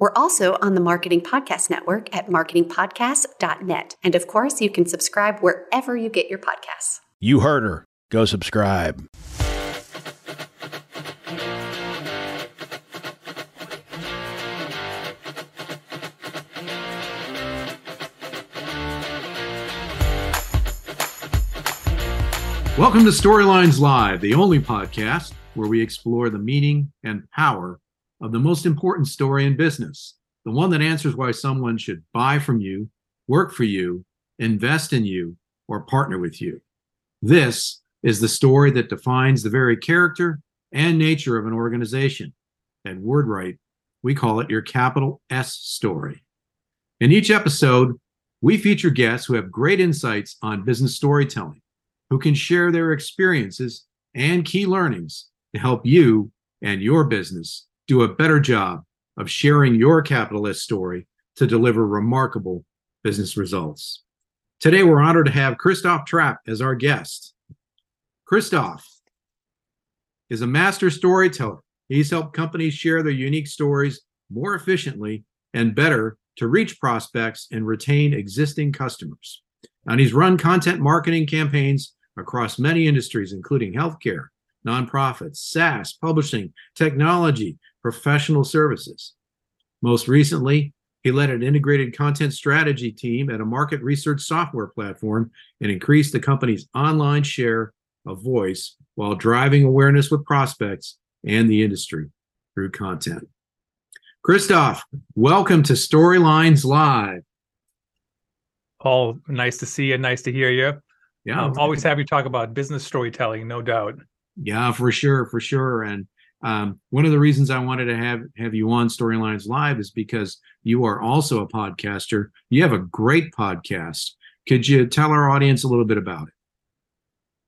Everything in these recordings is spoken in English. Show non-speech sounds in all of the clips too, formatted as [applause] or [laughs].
We're also on the Marketing Podcast Network at marketingpodcast.net. And of course, you can subscribe wherever you get your podcasts. You heard her. Go subscribe. Welcome to Storylines Live, the only podcast where we explore the meaning and power of the most important story in business, the one that answers why someone should buy from you, work for you, invest in you, or partner with you. This is the story that defines the very character and nature of an organization. At WordWrite, we call it your capital S story. In each episode, we feature guests who have great insights on business storytelling who can share their experiences and key learnings to help you and your business do a better job of sharing your capital S story to deliver remarkable business results. Today, we're honored to have Christoph Trappe as our guest. Christoph is a master storyteller. He's helped companies share their unique stories more efficiently and better to reach prospects and retain existing customers. And he's run content marketing campaigns across many industries, including healthcare, nonprofits, SaaS, publishing, technology, professional services. Most recently, he led an integrated content strategy team at a market research software platform and increased the company's online share of voice while driving awareness with prospects and the industry through content. Christoph, welcome to Storylines Live. Paul, nice to see you. Nice to hear you. Yeah, I'm always happy to talk about business storytelling, no doubt. Yeah, for sure, for sure. And um, one of the reasons I wanted to have have you on Storylines Live is because you are also a podcaster. You have a great podcast. Could you tell our audience a little bit about it?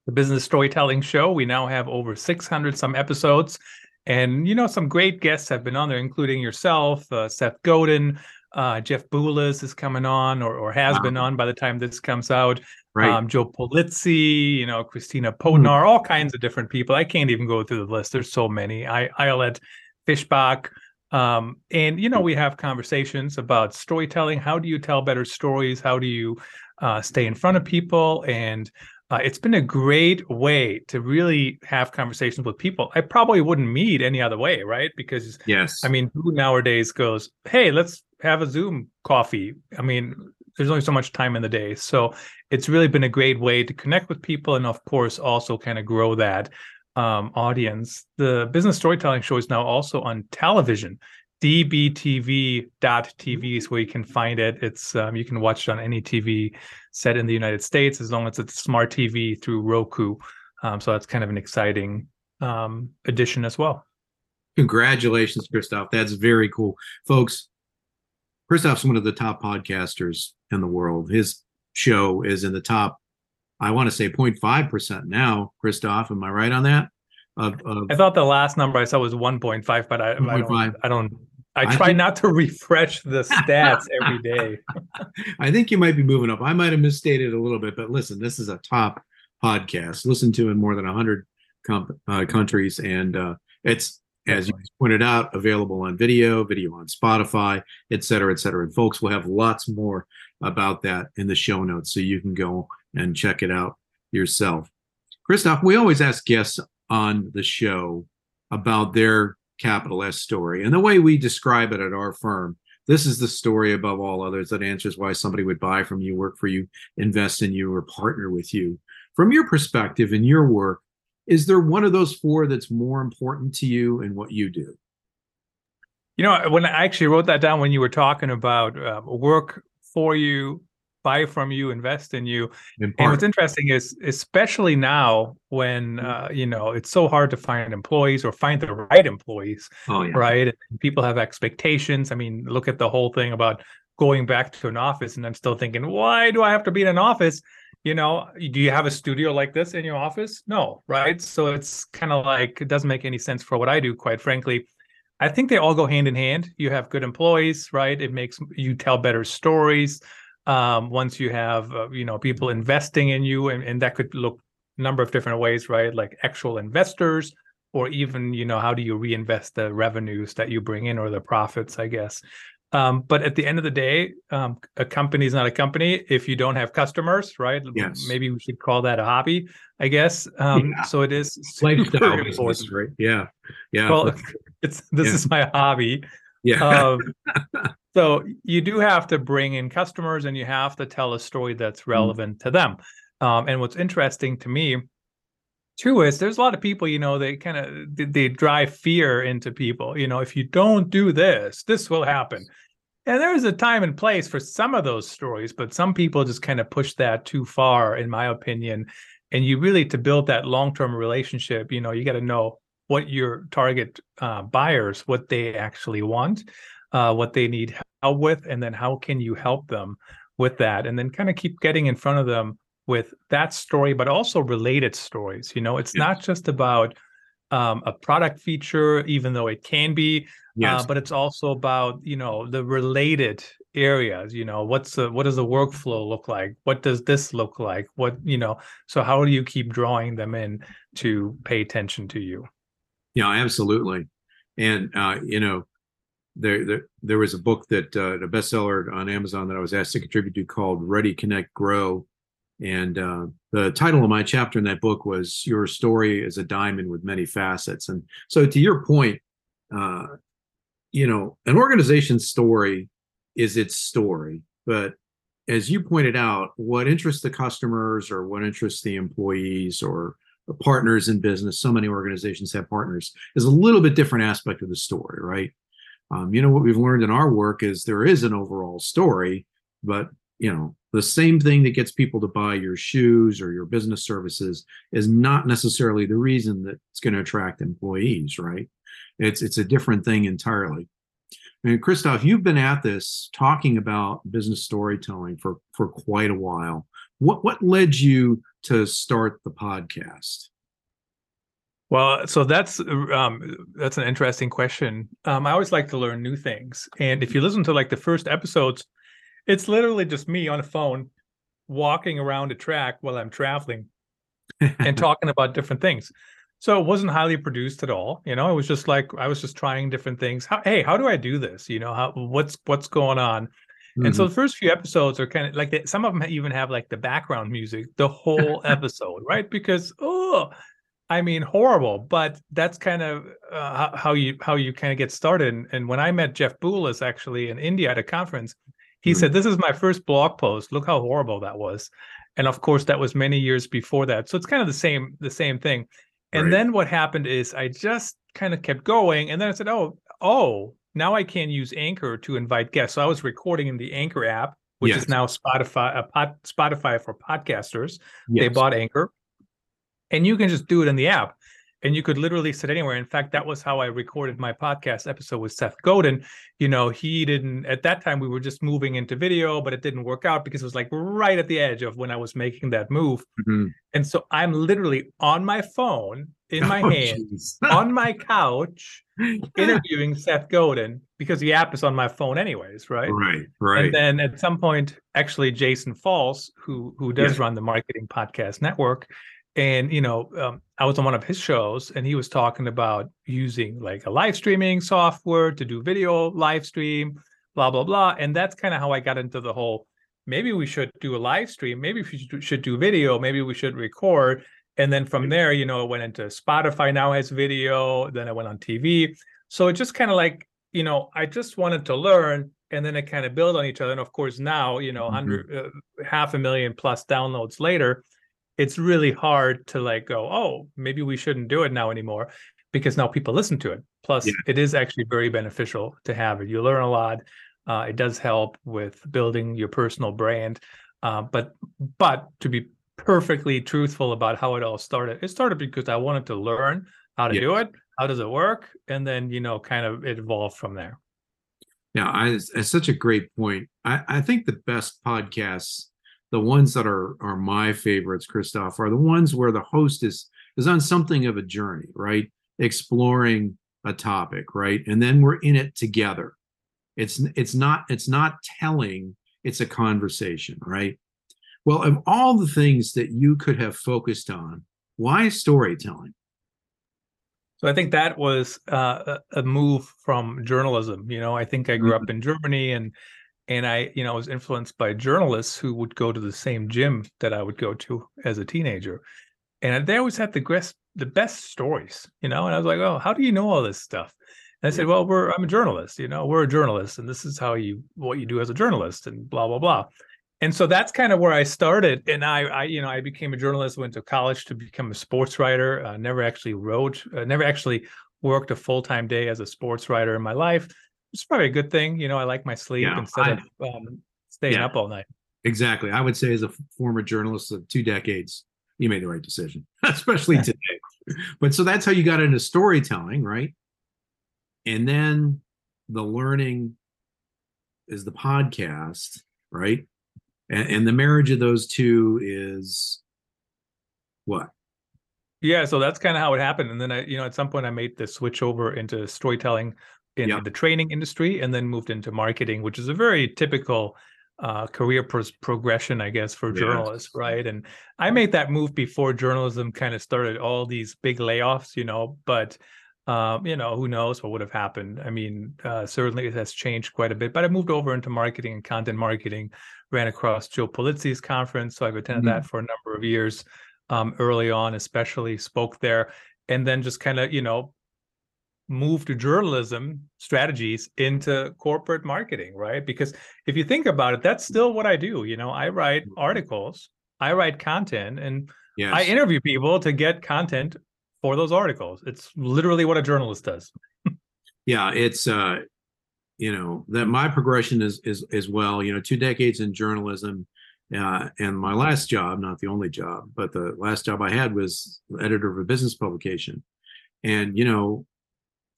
The Business Storytelling Show. We now have over 600 some episodes, and you know some great guests have been on there, including yourself, uh, Seth Godin, uh, Jeff Bullas is coming on, or, or has wow. been on by the time this comes out. Right. Um, Joe Pulizzi, you know, Kristina Podnar, mm. all kinds of different people. I can't even go through the list. There's so many. I Ayelet Fishbach. Um, and you know, we have conversations about storytelling. How do you tell better stories? How do you uh, stay in front of people? And uh, it's been a great way to really have conversations with people. I probably wouldn't meet any other way, right? Because yes, I mean, who nowadays goes, "Hey, let's have a Zoom coffee." I mean, there's only so much time in the day. So it's really been a great way to connect with people and of course also kind of grow that um, audience. The business storytelling show is now also on television. dbtv.tv is where you can find it. It's um, you can watch it on any TV set in the United States as long as it's smart TV through Roku. Um, so that's kind of an exciting um, addition as well. Congratulations, Christoph. That's very cool. Folks, Christoph's one of the top podcasters in the world. His show is in the top, I want to say 0.5% now. Christoph, am I right on that? Of, of I thought the last number I saw was 1.5, but I, I, don't, I don't I try I think, not to refresh the stats every day. [laughs] I think you might be moving up. I might have misstated a little bit, but listen, this is a top podcast, listened to in more than 100 com- uh, countries. And uh, it's, as you pointed out, available on video, video on Spotify, et cetera, et cetera. And folks we'll have lots more about that in the show notes so you can go and check it out yourself. Christoph, we always ask guests on the show about their capital S story. And the way we describe it at our firm, this is the story above all others that answers why somebody would buy from you, work for you, invest in you, or partner with you. From your perspective and your work, is there one of those four that's more important to you in what you do? You know, when I actually wrote that down when you were talking about uh, work for you, buy from you, invest in you. In and what's interesting is, especially now when mm-hmm. uh, you know it's so hard to find employees or find the right employees, oh, yeah. right? And people have expectations. I mean, look at the whole thing about going back to an office, and I'm still thinking, why do I have to be in an office? You know, do you have a studio like this in your office? No, right? So it's kind of like it doesn't make any sense for what I do, quite frankly. I think they all go hand in hand. You have good employees, right? It makes you tell better stories um, once you have uh, you know people investing in you and, and that could look a number of different ways right like actual investors or even you know how do you reinvest the revenues that you bring in or the profits i guess um, but at the end of the day um, a company is not a company if you don't have customers right yes. maybe we should call that a hobby i guess um, yeah. so it is lifestyle business, right yeah yeah well [laughs] it's this yeah. is my hobby yeah um, [laughs] so you do have to bring in customers and you have to tell a story that's mm. relevant mm. to them. Um, and what's interesting to me too is there's a lot of people, you know, they kind of they, they drive fear into people. You know, if you don't do this, this will happen. And there's a time and place for some of those stories, but some people just kind of push that too far, in my opinion. And you really to build that long-term relationship, you know, you got to know what your target uh, buyers, what they actually want uh, what they need help with, and then how can you help them with that, and then kind of keep getting in front of them with that story, but also related stories. You know, it's yes. not just about um, a product feature, even though it can be, uh, yes. uh, but it's also about you know the related areas. You know, what's the what does the workflow look like? What does this look like? What you know? So how do you keep drawing them in to pay attention to you? Yeah, absolutely. And uh, you know, there, there, there was a book that uh, a bestseller on Amazon that I was asked to contribute to called Ready, Connect, Grow. And uh, the title of my chapter in that book was Your Story is a Diamond with Many Facets. And so, to your point, uh, you know, an organization's story is its story. But as you pointed out, what interests the customers or what interests the employees or the partners in business, so many organizations have partners, is a little bit different aspect of the story, right? Um, you know what we've learned in our work is there is an overall story, but you know the same thing that gets people to buy your shoes or your business services is not necessarily the reason that it's going to attract employees, right? It's it's a different thing entirely. And Christoph, you've been at this talking about business storytelling for for quite a while. What what led you to start the podcast? Well, so that's um, that's an interesting question. Um, I always like to learn new things, and if you listen to like the first episodes, it's literally just me on a phone walking around a track while I'm traveling and [laughs] talking about different things. So it wasn't highly produced at all. You know, it was just like I was just trying different things. How, hey, how do I do this? You know, how what's what's going on? Mm-hmm. And so mm-hmm. the first few episodes are kind of like they, some of them even have like the background music the whole [laughs] episode, right? Because oh, I mean, horrible, but that's kind of uh, how you how you kind of get started. And, and, when I met Jeff Bullas actually in India at a conference, he said, "This is my first blog post. Look how horrible that was." And of course, that was many years before that. So it's kind of the same the same thing. And right. then what happened is I just kind of kept going, and then I said, "Oh, oh, now I can use Anchor to invite guests." So I was recording in the Anchor app, which yes. is now Spotify, uh, pod, Spotify for podcasters. Yes. They bought Anchor and you can just do it in the app and you could literally sit anywhere. In fact, that was how I recorded my podcast episode with Seth Godin. You know, he didn't at that time we were just moving into video, but it didn't work out because it was like right at the edge of when I was making that move. Mm-hmm. And so I'm literally on my phone in my [laughs] Oh, hand on my couch [laughs] interviewing Seth Godin because the app is on my phone anyways, right? right, right. And then at some point, actually, Jason Falls, who who does Yeah. run the Marketing Podcast Network, and you know, um, I was on one of his shows, and he was talking about using like a live streaming software to do video live stream, blah blah blah, and that's kind of how I got into the whole. Maybe we should do a live stream. Maybe we should do, should do video. Maybe we should record. And then from there, you know, it went into Spotify now has video. Then I went on TV. So it just kind of like you know, I just wanted to learn and then it kind of build on each other. And of course, now, you know, Mhm. 100, uh, half a million plus downloads later, it's really hard to like go, oh, maybe we shouldn't do it now anymore because now people listen to it. Plus, Yeah. it is actually very beneficial to have it. You learn a lot. Uh, it does help with building your personal brand. Uh, but, but to be perfectly truthful about how it all started, it started because I wanted to learn how to Yeah. do it. How does it work? And then, you know, kind of it evolved from there. Yeah, I, it's, it's such a great point. I, I think the best podcasts, the ones that are are my favorites, Christoph, are the ones where the host is is on something of a journey, right? Exploring a topic, right? And then we're in it together. It's it's not it's not telling, it's a conversation, right? Well, of all the things that you could have focused on, why storytelling? So I think that was uh, a a move from journalism. You know, I think I grew up in Germany, and and I, you know, was influenced by journalists who would go to the same gym that I would go to as a teenager, and they always had the best the best stories. You know, and I was like, oh, how do you know all this stuff? And I said, well, we're I'm a journalist. You know, we're a journalist, and this is how you what you do as a journalist, and blah blah blah. And so that's kind of where I started. And I, I, you know, I became a journalist, went to college to become a sports writer. Uh, never actually wrote, uh, never actually worked a full time day as a sports writer in my life. It's probably a good thing. You know, I like my sleep Yeah, instead I- of um, staying Yeah. up all night. Exactly. I would say, as a former journalist of two decades, you made the right decision, [laughs] especially today. But so that's how you got into storytelling, right? And then the learning is the podcast, right? And, and the marriage of those two is what? Yeah, so that's kind of how it happened. And then I, you know, at some point I made the switch over into storytelling in the training industry and then moved into marketing, which is a very typical uh, career pros- progression, I guess, for Yes. journalists, right? And I made that move before journalism kind of started all these big layoffs, you know, but um, you know, who knows what would have happened. I mean, uh, certainly it has changed quite a bit, but I moved over into marketing and content marketing, ran across Joe Pulizzi's conference. So I've attended Mhm. that for a number of years um, early on, especially spoke there, and then just kind of, you know, moved to journalism strategies into corporate marketing, right? Because if you think about it, that's still what I do. You know, I write articles, I write content, and Yes. I interview people to get content for those articles. It's literally what a journalist does. yeah it's uh you know that my progression is is as well you know two decades in journalism uh and my last job not the only job but the last job i had was editor of a business publication and you know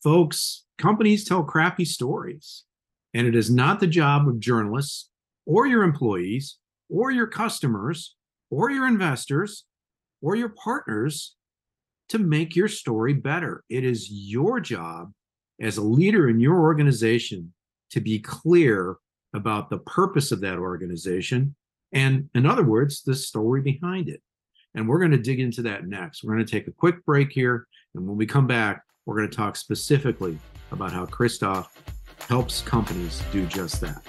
folks companies tell crappy stories. And it is not the job of journalists or your employees or your customers or your investors or your partners to make your story better. It is your job as a leader in your organization to be clear about the purpose of that organization and in other words the story behind it. And we're going to dig into that next. We're going to take a quick break here. And when we come back we're going to talk specifically about how christoph helps companies do just that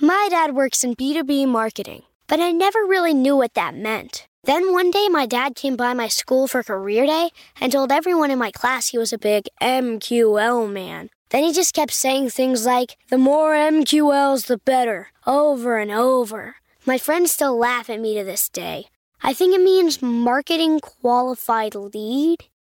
My dad works in B2B marketing, but I never really knew what that meant. Then one day, my dad came by my school for career day and told everyone in my class he was a big MQL man. Then he just kept saying things like, the more MQLs, the better, over and over. My friends still laugh at me to this day. I think it means marketing qualified lead.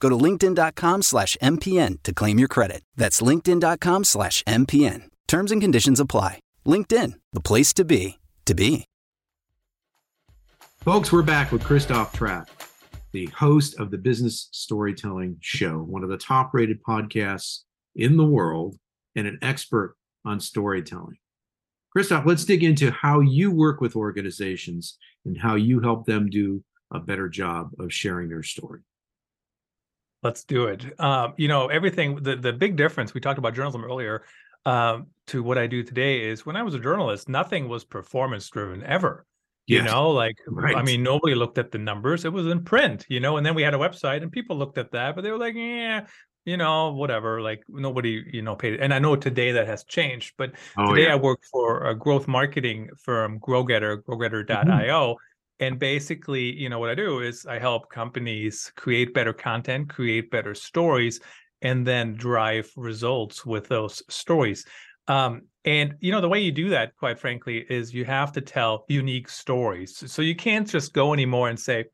Go to linkedin.com slash MPN to claim your credit. That's linkedin.com slash MPN. Terms and conditions apply. LinkedIn, the place to be, to be. Folks, we're back with Christoph Trappe, the host of the Business Storytelling Show, one of the top rated podcasts in the world and an expert on storytelling. Christoph, let's dig into how you work with organizations and how you help them do a better job of sharing their story. Let's do it. Um, you know, everything, the, the big difference, we talked about journalism earlier, um, to what I do today is when I was a journalist, nothing was performance driven ever. You yes. know, like, right. I mean, nobody looked at the numbers. It was in print, you know, and then we had a website and people looked at that, but they were like, yeah, you know, whatever. Like nobody, you know, paid. And I know today that has changed, but oh, today yeah. I work for a growth marketing firm, GrowGetter, GrowGetter.io. Mm-hmm. And basically, you know, what I do is I help companies create better content, create better stories, and then drive results with those stories. Um, and you know, the way you do that, quite frankly, is you have to tell unique stories. So you can't just go anymore and say,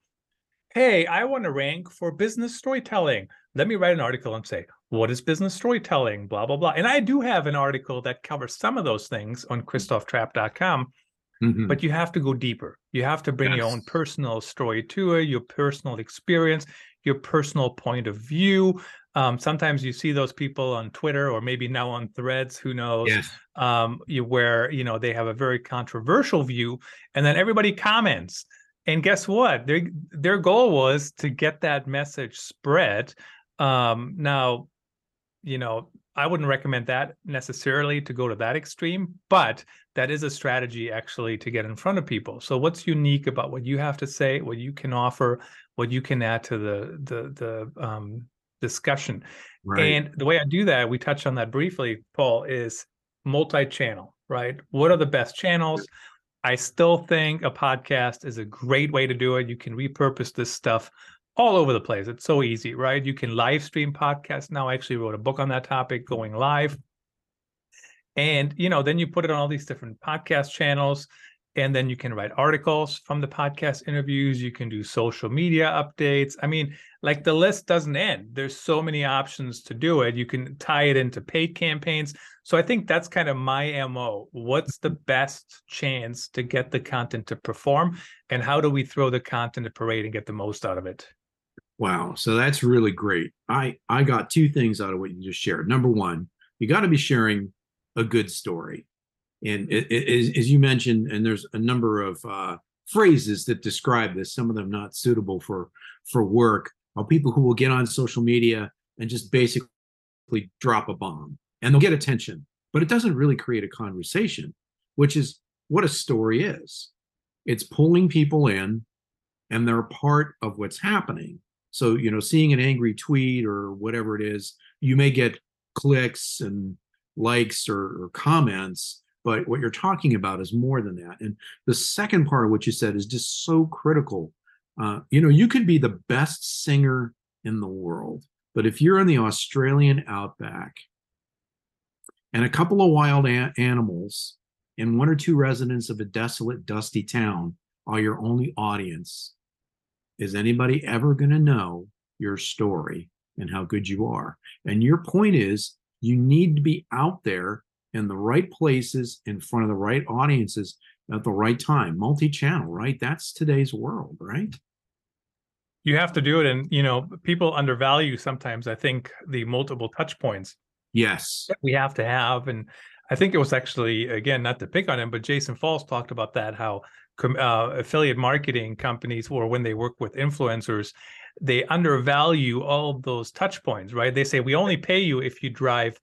hey, I want to rank for business storytelling. Let me write an article and say, what is business storytelling? Blah, blah, blah. And I do have an article that covers some of those things on christophtrappe.com, mm-hmm. but you have to go deeper. You have to bring yes. your own personal story to it, your personal experience, your personal point of view. Um, sometimes you see those people on Twitter or maybe now on threads, who knows, yes. um, you, where, you know, they have a very controversial view and then everybody comments and guess what their their goal was to get that message spread um now you know i wouldn't recommend that necessarily to go to that extreme but that is a strategy actually to get in front of people. So what's unique about what you have to say what you can offer what you can add to the the the um discussion? Right. and the way i do that we touched on that briefly paul is multi-channel right? What are the best channels? I still think a podcast is a great way to do it. You can repurpose this stuff all over the place. It's so easy, right? You can live stream podcasts now. I actually wrote a book on that topic, going live. And you know, then you put it on all these different podcast channels and then you can write articles from the podcast interviews you can do social media updates i mean like the list doesn't end there's so many options to do it you can tie it into paid campaigns so i think that's kind of my mo what's the best chance to get the content to perform and how do we throw the content to parade and get the most out of it wow so that's really great i i got two things out of what you just shared number one you got to be sharing a good story and it, it, as you mentioned, and there's a number of uh, phrases that describe this. Some of them not suitable for for work. Are people who will get on social media and just basically drop a bomb, and they'll get attention, but it doesn't really create a conversation, which is what a story is. It's pulling people in, and they're part of what's happening. So you know, seeing an angry tweet or whatever it is, you may get clicks and likes or, or comments but what you're talking about is more than that. And the second part of what you said is just so critical. Uh, you know you could be the best singer in the world but if you're in the australian outback and a couple of wild a- animals and one or two residents of a desolate dusty town are your only audience is anybody ever going to know your story and how good you are? And your point is you need to be out there in the right places in front of the right audiences at the right time. Multi-channel right? That's today's world right? You have to do it and you know people undervalue sometimes i think the multiple touch points yes. we have to have and i think it was actually again not to pick on him but jason falls talked about that how uh, affiliate marketing companies or when they work with influencers they undervalue all those touch points right they say we only pay you if you drive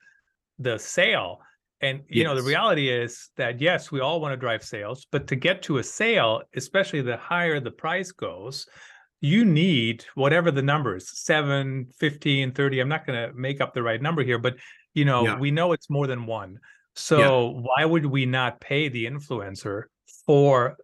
the sale and you yes. know, the reality is that yes, we all want to drive sales, but to get to a sale, especially the higher the price goes, you need whatever the numbers 7 15 30 i'm not going to make up the right number here but you know yeah. we know it's more than one so yeah. why would we not pay the influencer for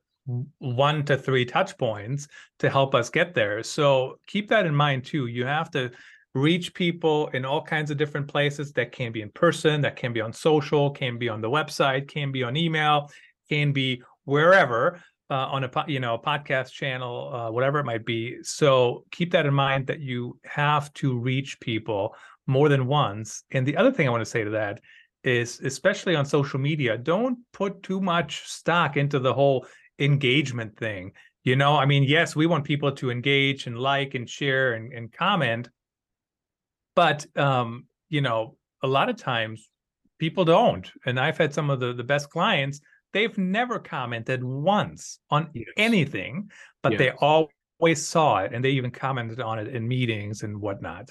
one to three touch points to help us get there so keep that in mind too you have to reach people in all kinds of different places that can be in person, that can be on social, can be on the website, can be on email, can be wherever. uh, on a you know a podcast channel, uh, whatever it might be. So keep that in mind that you have to reach people more than once. And the other thing I want to say to that is, especially on social media, don't put too much stock into the whole engagement thing. You know, I mean, yes, we want people to engage and like and share and, and comment, but um, you know, a lot of times people don't. And I've had some of the the best clients they've never commented once on yes. anything, but yes. they always saw it and they even commented on it in meetings and whatnot.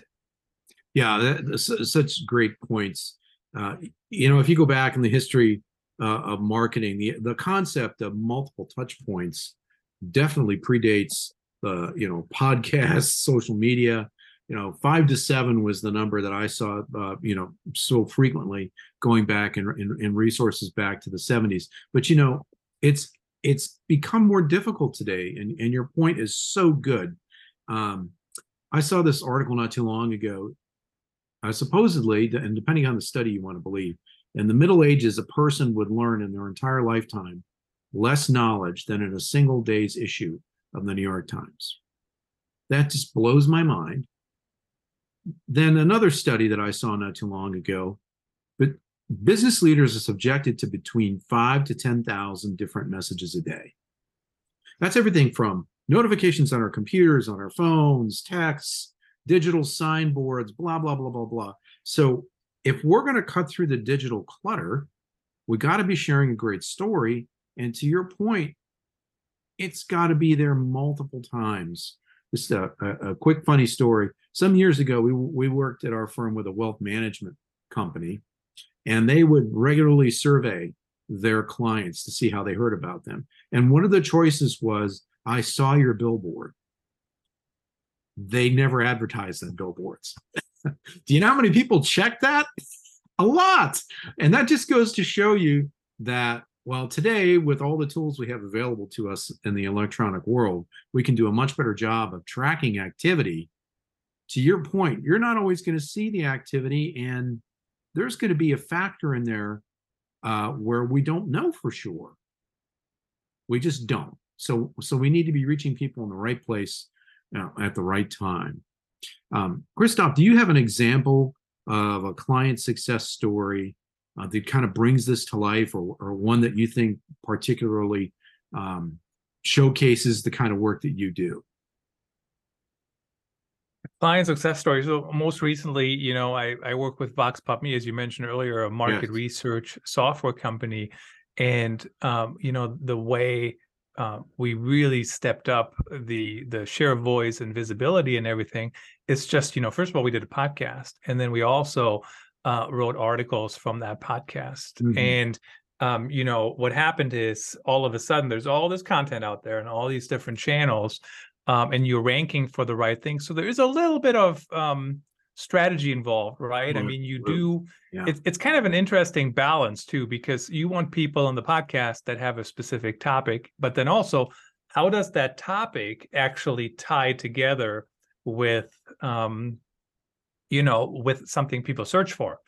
Yeah, that, such great points. Uh, you know, if you go back in the history uh, of marketing, the the concept of multiple touch points definitely predates the you know podcasts, [laughs] social media, you know five to seven was the number that i saw uh, you know so frequently going back in, in, in, resources back to the 70s but you know it's it's become more difficult today and, and your point is so good. Um, i saw this article not too long ago. Uh, supposedly and depending on the study you want to believe in the middle ages a person would learn in their entire lifetime less knowledge than in a single day's issue of the new york times that just blows my mind then another study that I saw not too long ago, but business leaders are subjected to between five to 10,000 different messages a day. That's everything from notifications on our computers, on our phones, texts, digital signboards, blah, blah, blah, blah, blah. So if we're going to cut through the digital clutter, we got to be sharing a great story. And to your point, it's got to be there multiple times. Just a, a, a quick funny story some years ago, we, we worked at our firm with a wealth management company, and they would regularly survey their clients to see how they heard about them. And one of the choices was, I saw your billboard. They never advertised on billboards. [laughs] Do you know how many people check that? A lot. And that just goes to show you that, well, today, with all the tools we have available to us in the electronic world, we can do a much better job of tracking activity to your point, you're not always going to see the activity, and there's going to be a factor in there uh, where we don't know for sure. We just don't. So, so we need to be reaching people in the right place uh, at the right time. Um, Christoph, do you have an example of a client success story uh, that kind of brings this to life, or, or one that you think particularly um, showcases the kind of work that you do? client success stories. So most recently, you know, I, I work with Voxpopme, as you mentioned earlier, a market yes. research software company. And um, you know, the way uh, we really stepped up the the share of voice and visibility and everything. It's just, you know, first of all, we did a podcast and then we also uh, wrote articles from that podcast. Mm-hmm. And um, you know, what happened is all of a sudden there's all this content out there and all these different channels um, and you're ranking for the right thing. So there is a little bit of um, strategy involved, right? I mean, you do. Yeah. It's it's kind of an interesting balance too, because you want people on the podcast that have a specific topic, but then also, how does that topic actually tie together with, um, you know, with something people search for?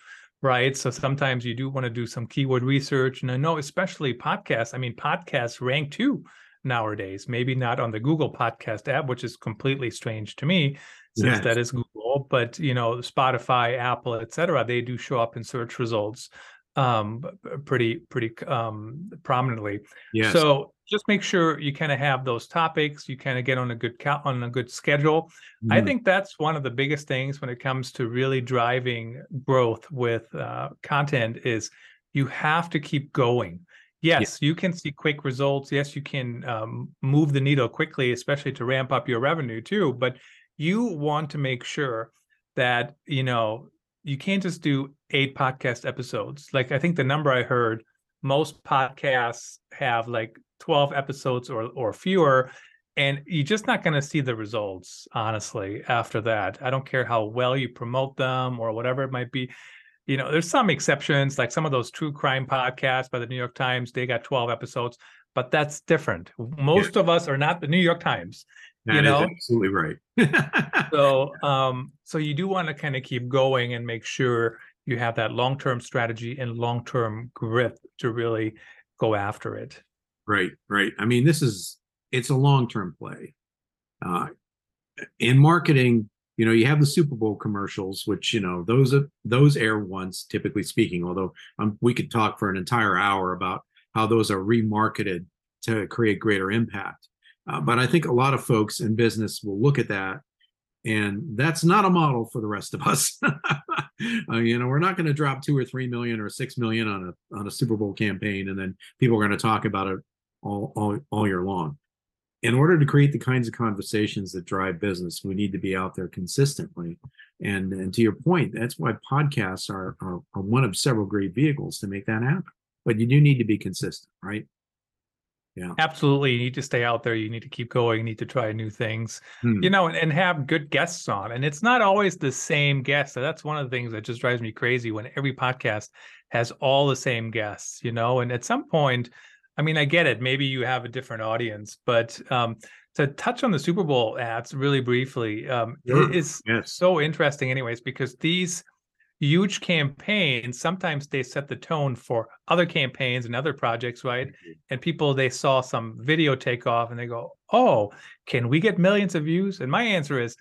right? So sometimes you do want to do some keyword research. And I know, especially podcasts, I mean, podcasts rank too nowadays. Maybe not on the Google Podcast app, which is completely strange to me, since yes. that is Google. But you know, Spotify, Apple, etc., they do show up in search results um, pretty pretty um, prominently. Yes. So just make sure you kind of have those topics. You kind of get on a good count on a good schedule. Mm. I think that's one of the biggest things when it comes to really driving growth with uh, content is you have to keep going Yes, you can see quick results. Yes, you can um, move the needle quickly, especially to ramp up your revenue too. But you want to make sure that you know you can't just do eight podcast episodes. Like I think the number I heard, most podcasts have like twelve episodes or or fewer, and you're just not going to see the results honestly after that. I don't care how well you promote them or whatever it might be you know, there's some exceptions, like some of those true crime podcasts by the New York Times, they got 12 episodes, but that's different. Most of us are not the New York Times. That you know, absolutely right. [laughs] so, um, so you do want to kind of keep going and make sure you have that long-term strategy and long-term grip to really go after it. Right, right. I mean, this is it's a long term play. Uh, in marketing, you know, you have the Super Bowl commercials, which you know those those air once, typically speaking. Although um, we could talk for an entire hour about how those are remarketed to create greater impact. Uh, but I think a lot of folks in business will look at that, and that's not a model for the rest of us. [laughs] uh, you know, we're not going to drop two or three million or six million on a on a Super Bowl campaign, and then people are going to talk about it all all, all year long in order to create the kinds of conversations that drive business, we need to be out there consistently. And, and to your point, that's why podcasts are, are, are one of several great vehicles to make that happen. But you do need to be consistent, right? Yeah. Absolutely. You need to stay out there. You need to keep going. You need to try new things, hmm. you know, and, and have good guests on. And it's not always the same guest. So that's one of the things that just drives me crazy when every podcast has all the same guests, you know, and at some point, I mean, I get it. Maybe you have a different audience, but um, to touch on the Super Bowl ads really briefly, um, sure. is yes. so interesting, anyways, because these huge campaigns sometimes they set the tone for other campaigns and other projects, right? Mm-hmm. And people they saw some video take off and they go, "Oh, can we get millions of views?" And my answer is,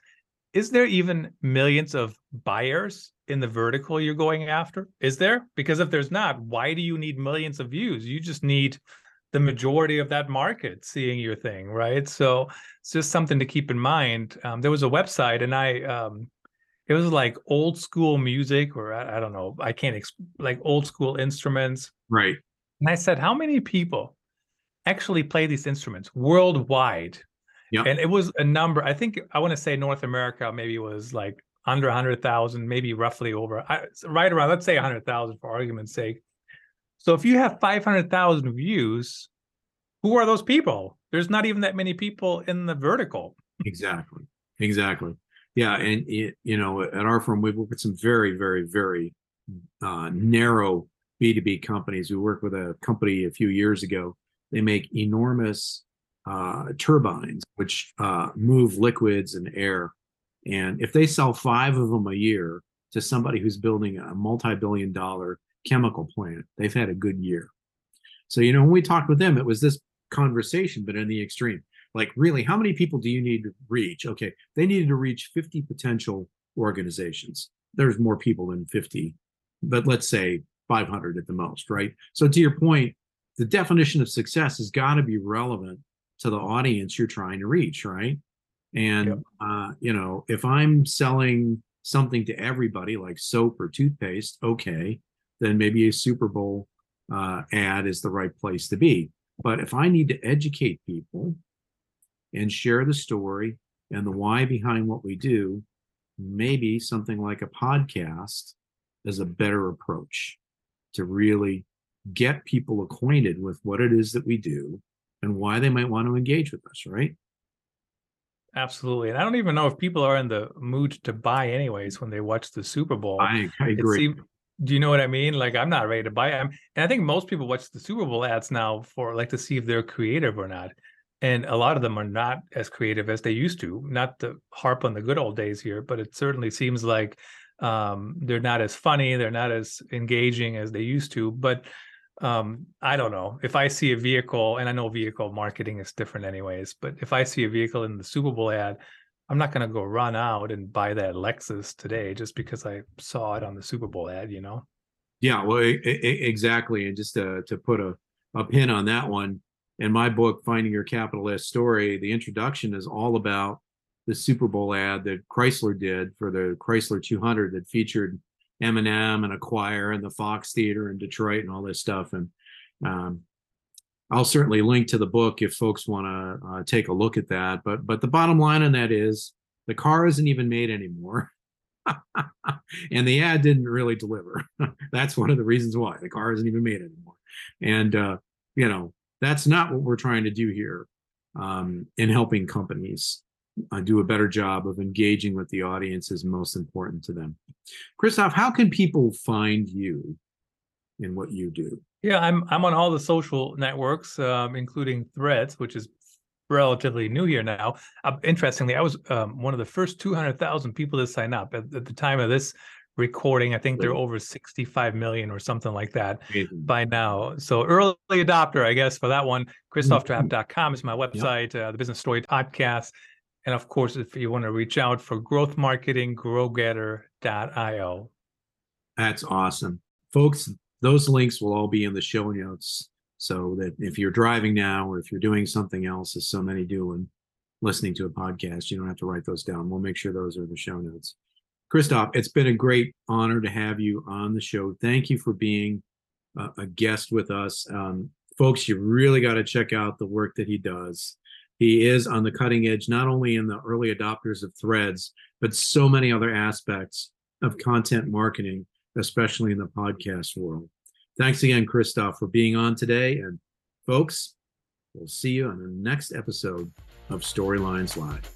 is there even millions of buyers in the vertical you're going after? Is there? Because if there's not, why do you need millions of views? You just need the majority of that market seeing your thing, right? So it's just something to keep in mind. Um, there was a website, and I, um, it was like old school music, or I, I don't know, I can't exp- like old school instruments, right? And I said, how many people actually play these instruments worldwide? Yeah. And it was a number. I think I want to say North America maybe was like under 100,000, maybe roughly over, right around, let's say 100,000 for argument's sake. So if you have 500,000 views, who are those people? There's not even that many people in the vertical. exactly. Exactly. Yeah. And, it, you know, at our firm, we work with some very, very, very uh, narrow B2B companies. We worked with a company a few years ago. They make enormous uh, turbines, which uh, move liquids and air. And if they sell five of them a year to somebody who's building a multi billion dollar chemical plant. They've had a good year. So, you know, when we talked with them, it was this conversation, but in the extreme. Like, really, how many people do you need to reach? Okay, they needed to reach 50 potential organizations. There's more people than 50, but let's say 500 at the most, right? So, to your point, the definition of success has got to be relevant to the audience you're trying to reach, right? And, yep. uh, you know, if I'm selling something to everybody like soap or toothpaste, okay, then maybe a Super Bowl uh, ad is the right place to be. But if I need to educate people and share the story and the why behind what we do, maybe something like a podcast is a better approach to really get people acquainted with what it is that we do and why they might want to engage with us, right? Absolutely. And I don't even know if people are in the mood to buy anyways when they watch the Super Bowl. I, I agree. It, do you know what I mean? Like I'm not ready to buy I'm, And I think most people watch the Super Bowl ads now for like to see if they're creative or not. And a lot of them are not as creative as they used to. Not to harp on the good old days here, but it certainly seems like um, they're not as funny, they're not as engaging as they used to. But um, I don't know. If I see a vehicle, and I know vehicle marketing is different anyways, but if I see a vehicle in the Super Bowl ad, I'm not going to go run out and buy that Lexus today just because I saw it on the Super Bowl ad, you know? Yeah, well, exactly. And just to, to put a, a pin on that one, in my book, Finding Your Capital S Story, the introduction is all about the Super Bowl ad that Chrysler did for the Chrysler 200 that featured Eminem and a choir and the Fox Theater in Detroit and all this stuff. And um, I'll certainly link to the book if folks want to uh, take a look at that. But but the bottom line on that is the car isn't even made anymore. [laughs] and the ad didn't really deliver. [laughs] that's one of the reasons why the car isn't even made anymore. And uh, you know that's not what we're trying to do here um, in helping companies uh, do a better job of engaging with the audience is most important to them. Christoph, how can people find you in what you do? Yeah, I'm I'm on all the social networks, um, including Threads, which is relatively new here now. Uh, interestingly, I was um, one of the first 200,000 people to sign up at, at, the time of this recording. I think they're over 65 million or something like that Amazing. by now. So early adopter, I guess, for that one. ChristophTrappe.com is my website, uh, the Business Story Podcast. And of course, if you want to reach out for growth marketing, growgetter.io. That's awesome. Folks, those links will all be in the show notes so that if you're driving now or if you're doing something else, as so many do, and listening to a podcast, you don't have to write those down. We'll make sure those are the show notes. Christoph, it's been a great honor to have you on the show. Thank you for being a, guest with us. Um, folks, you really got to check out the work that he does. He is on the cutting edge, not only in the early adopters of threads, but so many other aspects of content marketing, especially in the podcast world. Thanks again, Christoph, for being on today. And folks, we'll see you on the next episode of Storylines Live.